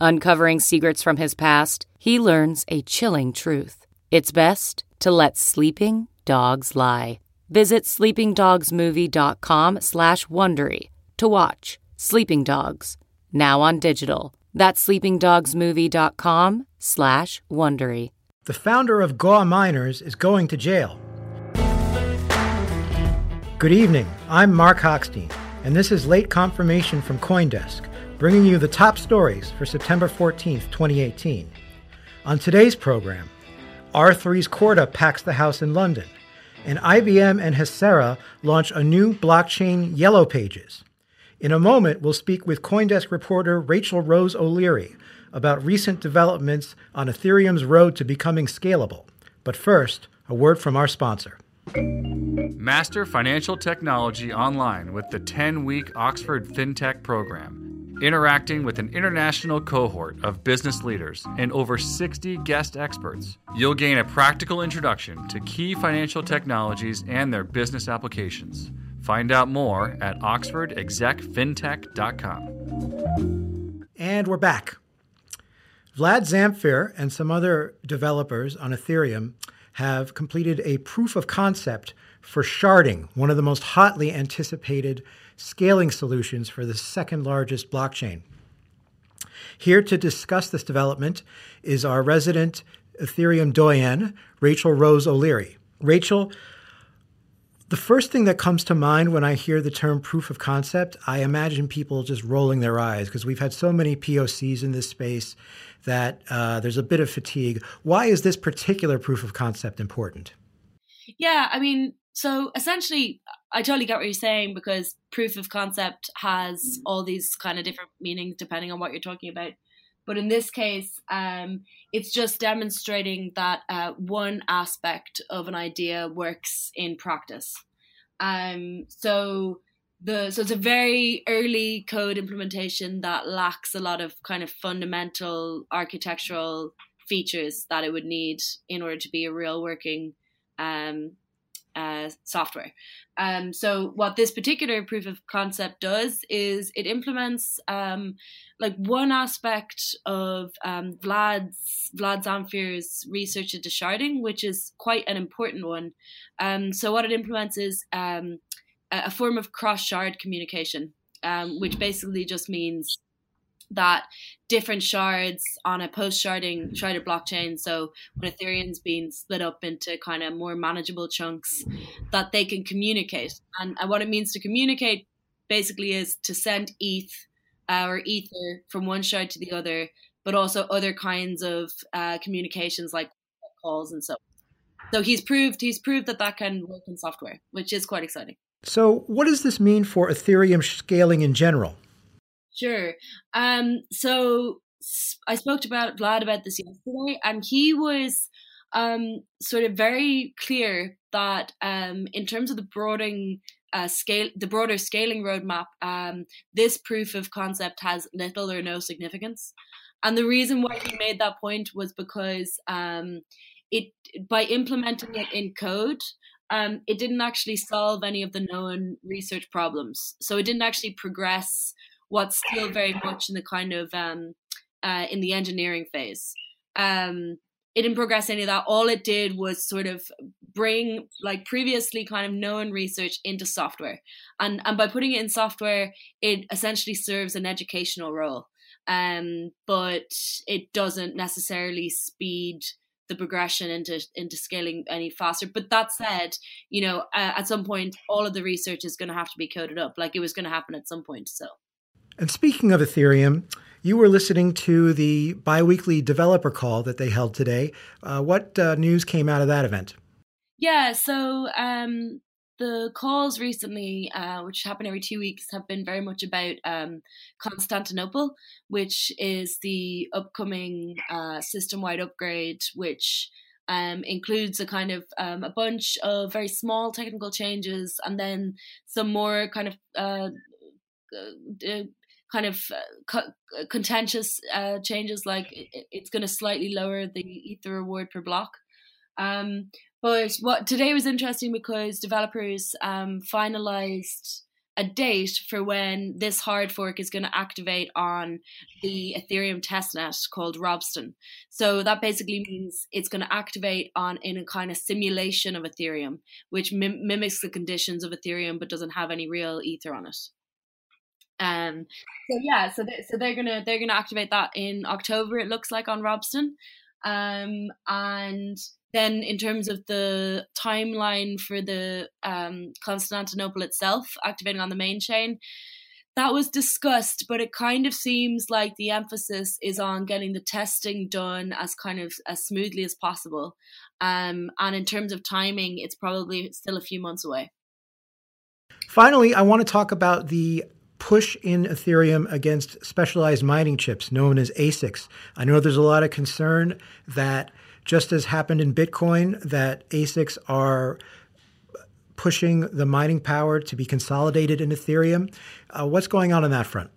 Uncovering secrets from his past, he learns a chilling truth. It's best to let sleeping dogs lie. Visit sleepingdogsmovie.com slash Wondery to watch Sleeping Dogs, now on digital. That's sleepingdogsmovie.com slash Wondery. The founder of GAW Miners is going to jail. Good evening. I'm Marc Hochstein, and this is Late Confirmation from Coindesk, bringing you the top stories for September 14th, 2018. On today's program, R3's Corda packs the house in London, and IBM and Hacera launch a new blockchain Yellow Pages. In a moment, we'll speak with Coindesk reporter Rachel Rose O'Leary about recent developments on Ethereum's road to becoming scalable. But first, a word from our sponsor. Master Financial Technology online with the 10 week Oxford FinTech program, interacting with an international cohort of business leaders and over 60 guest experts. You'll gain a practical introduction to key financial technologies and their business applications. Find out more at oxfordexecfintech.com. And we're back. Vlad Zamfir and some other developers on Ethereum have completed a proof of concept for sharding, one of the most hotly anticipated scaling solutions for the second largest blockchain. Here to discuss this development is our resident Ethereum doyen, Rachel Rose O'Leary. Rachel, the first thing that comes to mind when I hear the term proof of concept, I imagine people just rolling their eyes because we've had so many POCs in this space that uh, there's a bit of fatigue. Why is this particular proof of concept important? Yeah, I mean, so essentially, I totally get what you're saying because proof of concept has all these kind of different meanings depending on what you're talking about. But in this case, um, it's just demonstrating that uh, one aspect of an idea works in practice. Um, so the so it's a very early code implementation that lacks a lot of kind of fundamental architectural features that it would need in order to be a real working um, uh, software. Um, so what this particular proof of concept does is it implements um, like one aspect of um, Vlad's Vlad Zamfir's research into sharding, which is quite an important one. Um, so what it implements is um, a form of cross shard communication, um, which basically just means that different shards on a post sharding sharded blockchain, so when Ethereum's being split up into kind of more manageable chunks, that they can communicate. And, what it means to communicate basically is to send ETH uh, or Ether from one shard to the other, but also other kinds of uh, communications like calls and so. So he's proved he's proved that that can work in software, which is quite exciting. So, what does this mean for Ethereum scaling in general? Sure. Um, so I spoke about Vlad about this yesterday, and he was um, sort of very clear that um, in terms of the broadening uh, scale, the broader scaling roadmap, um, this proof of concept has little or no significance. And the reason why he made that point was because um, it by implementing it in code, um, it didn't actually solve any of the known research problems. So it didn't actually progress what's still very much in the kind of um, uh, in the engineering phase. Um, it didn't progress any of that. All it did was sort of bring like previously kind of known research into software, and and by putting it in software, it essentially serves an educational role. Um, but it doesn't necessarily speed the progression into into scaling any faster. But that said, you know, uh, at some point, all of the research is going to have to be coded up. Like it was going to happen at some point. So. And speaking of Ethereum, you were listening to the biweekly developer call that they held today. Uh, what uh, news came out of that event? Yeah, so um, the calls recently, uh, which happen every two weeks, have been very much about um, Constantinople, which is the upcoming uh, system wide upgrade, which um, includes a kind of um, a bunch of very small technical changes and then some more kind of uh, uh kind of uh, co- contentious uh, changes like it, it's going to slightly lower the ether reward per block um, but what today was interesting because developers um, finalized a date for when this hard fork is going to activate on the Ethereum testnet called Ropsten. So that basically means it's going to activate on in a kind of simulation of Ethereum, which mim- mimics the conditions of Ethereum but doesn't have any real ether on it. Um, so yeah, so they, so they're gonna they're gonna activate that in October. It looks like on Ropsten, um, and then in terms of the timeline for the um, Constantinople itself activating on the main chain, that was discussed, but it kind of seems like the emphasis is on getting the testing done as kind of as smoothly as possible. Um, and in terms of timing, it's probably still a few months away. Finally, I want to talk about the push in Ethereum against specialized mining chips known as ASICs. I know there's a lot of concern that just as happened in Bitcoin, that ASICs are pushing the mining power to be consolidated in Ethereum. Uh, what's going on on that front?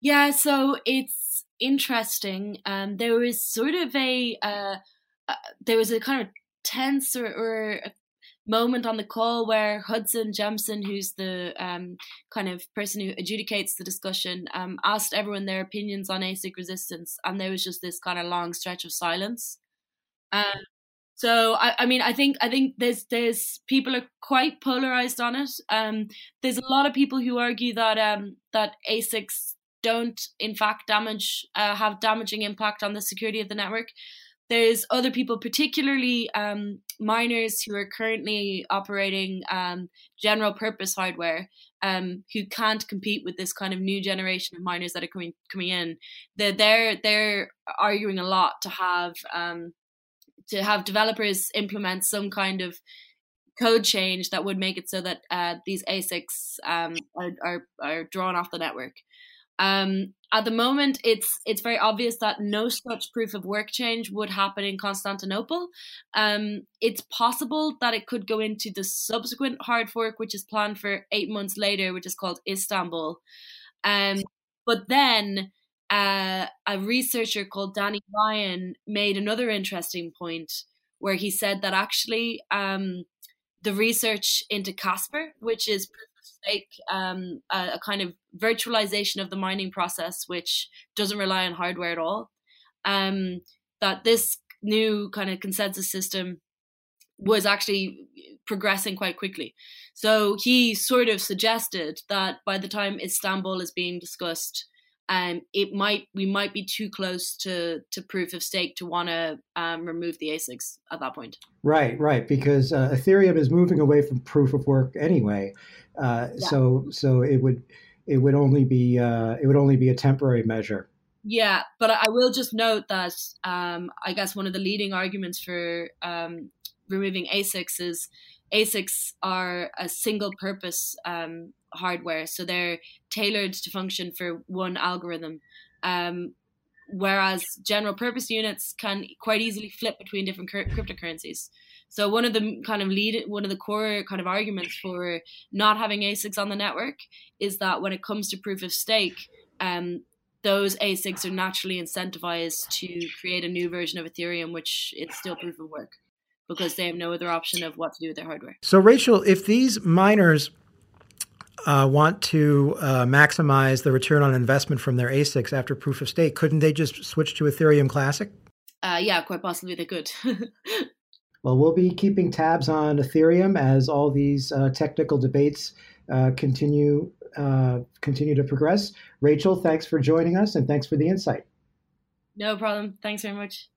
Yeah, so it's interesting. Um, there was sort of a uh, uh, there was a kind of tense or, or moment on the call where Hudson Jameson, who's the um, kind of person who adjudicates the discussion, um, asked everyone their opinions on ASIC resistance, and there was just this kind of long stretch of silence. Um, so I, I mean I think I think there's there's people are quite polarized on it. Um, there's a lot of people who argue that um, that ASICs don't in fact damage uh, have damaging impact on the security of the network. There's other people, particularly um, miners who are currently operating um, general purpose hardware, um, who can't compete with this kind of new generation of miners that are coming coming in. They're they're, they're arguing a lot to have um, to have developers implement some kind of code change that would make it so that uh, these ASICs um, are, are, are drawn off the network. Um, at the moment, it's it's very obvious that no such proof of work change would happen in Constantinople. Um, it's possible that it could go into the subsequent hard fork, which is planned for eight months later, which is called Istanbul. Um, but then uh, a researcher called Danny Ryan made another interesting point where he said that actually um, the research into Casper, which is stake, um, a, a, kind of virtualization of the mining process, which doesn't rely on hardware at all, um, that this new kind of consensus system was actually progressing quite quickly. So he sort of suggested that by the time Istanbul is being discussed, um, it might we might be too close to to proof of stake to want to um, remove the ASICs at that point. Right, right, because uh, Ethereum is moving away from proof of work anyway, uh, yeah. so so it would it would only be uh, it would only be a temporary measure. Yeah, but I will just note that um, I guess one of the leading arguments for um, removing ASICs is ASICs are a single purpose um, hardware, so they're tailored to function for one algorithm. Um, whereas general purpose units can quite easily flip between different cur- cryptocurrencies. So one of the kind of lead, one of the core kind of arguments for not having ASICs on the network is that when it comes to proof of stake, um, those ASICs are naturally incentivized to create a new version of Ethereum, which it's still proof of work because they have no other option of what to do with their hardware. So, Rachel, if these miners uh, want to uh, maximize the return on investment from their ASICs after proof of stake, couldn't they just switch to Ethereum Classic? Uh, yeah, quite possibly they could. well, we'll be keeping tabs on Ethereum as all these uh, technical debates uh, continue uh, continue to progress. Rachel, thanks for joining us and thanks for the insight. No problem. Thanks very much.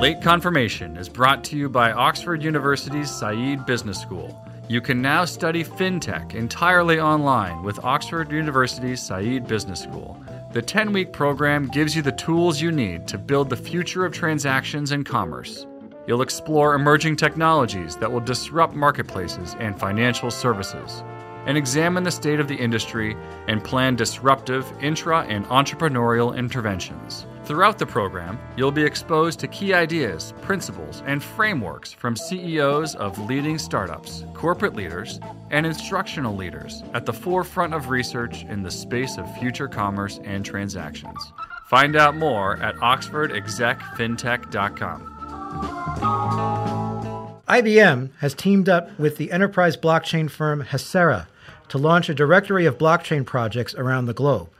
Late Confirmation is brought to you by Oxford University's Said Business School. You can now study fintech entirely online with Oxford University's Said Business School. The 10 week program gives you the tools you need to build the future of transactions and commerce. You'll explore emerging technologies that will disrupt marketplaces and financial services, and examine the state of the industry and plan disruptive intra and entrepreneurial interventions. Throughout the program, you'll be exposed to key ideas, principles, and frameworks from CEOs of leading startups, corporate leaders, and instructional leaders at the forefront of research in the space of future commerce and transactions. Find out more at oxfordexecfintech.com. IBM has teamed up with the enterprise blockchain firm Hacera to launch a directory of blockchain projects around the globe.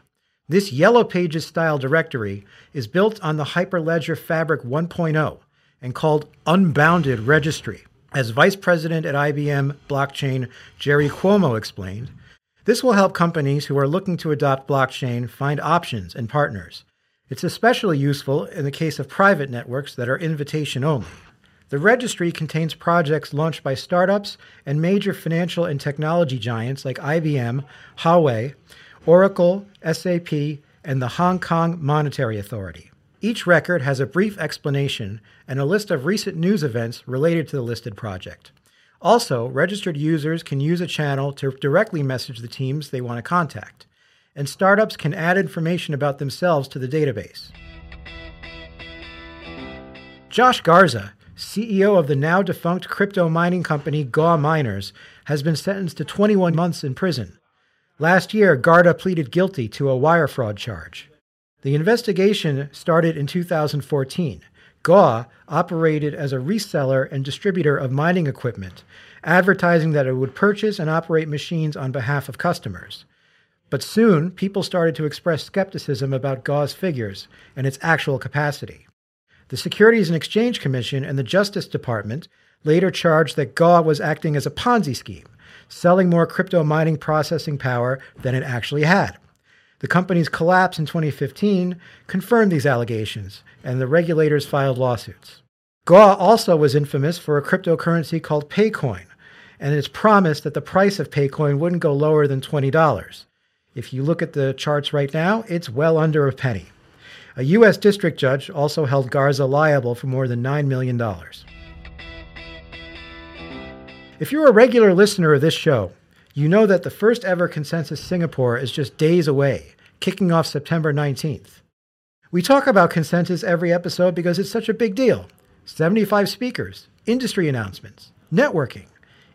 This Yellow Pages style directory is built on the Hyperledger Fabric 1.0 and called Unbounded Registry. As Vice President at IBM Blockchain Jerry Cuomo explained, this will help companies who are looking to adopt blockchain find options and partners. It's especially useful in the case of private networks that are invitation only. The registry contains projects launched by startups and major financial and technology giants like IBM, Huawei, Oracle, SAP, and the Hong Kong Monetary Authority. Each record has a brief explanation and a list of recent news events related to the listed project. Also, registered users can use a channel to directly message the teams they want to contact, and startups can add information about themselves to the database. Josh Garza, CEO of the now defunct crypto mining company Gaw Miners, has been sentenced to 21 months in prison. Last year, Garza pleaded guilty to a wire fraud charge. The investigation started in 2014. Gaw operated as a reseller and distributor of mining equipment, advertising that it would purchase and operate machines on behalf of customers. But soon, people started to express skepticism about Gaw's figures and its actual capacity. The Securities and Exchange Commission and the Justice Department later charged that Gaw was acting as a Ponzi scheme, selling more crypto mining processing power than it actually had. The company's collapse in 2015 confirmed these allegations, and the regulators filed lawsuits. Gaw also was infamous for a cryptocurrency called Paycoin, and its promise that the price of Paycoin wouldn't go lower than $20. If you look at the charts right now, it's well under a penny. A U.S. district judge also held Garza liable for more than $9 million. If you're a regular listener of this show, you know that the first ever Consensus Singapore is just days away, kicking off September 19th. We talk about Consensus every episode because it's such a big deal 75 speakers, industry announcements, networking.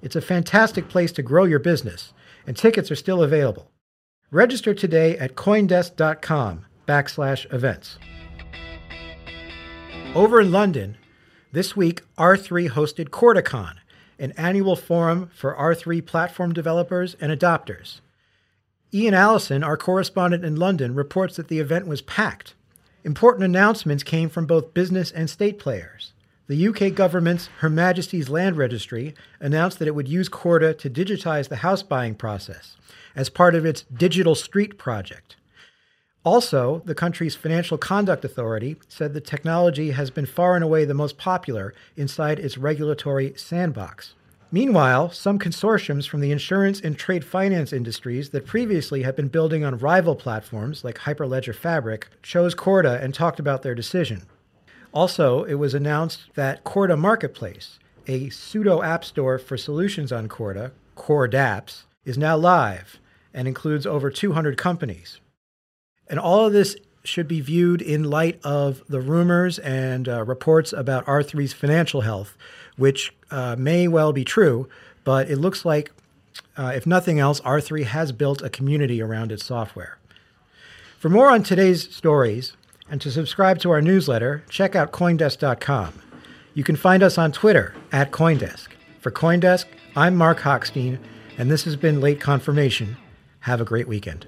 It's a fantastic place to grow your business, and tickets are still available. Register today at coindesk.com backslash events. Over in London, this week, R3 hosted CordaCon, an annual forum for R3 platform developers and adopters. Ian Allison, our correspondent in London, reports that the event was packed. Important announcements came from both business and state players. The UK government's Her Majesty's Land Registry announced that it would use Corda to digitize the house buying process as part of its Digital Street project. Also, the country's Financial Conduct Authority said the technology has been far and away the most popular inside its regulatory sandbox. Meanwhile, some consortiums from the insurance and trade finance industries that previously had been building on rival platforms like Hyperledger Fabric chose Corda and talked about their decision. Also, it was announced that Corda Marketplace, a pseudo app store for solutions on Corda, CorDapps, is now live and includes over 200 companies. And all of this should be viewed in light of the rumors and uh, reports about R3's financial health, which uh, may well be true, but it looks like, uh, if nothing else, R3 has built a community around its software. For more on today's stories and to subscribe to our newsletter, check out Coindesk.com. You can find us on Twitter at Coindesk. For Coindesk, I'm Marc Hochstein, and this has been Late Confirmation. Have a great weekend.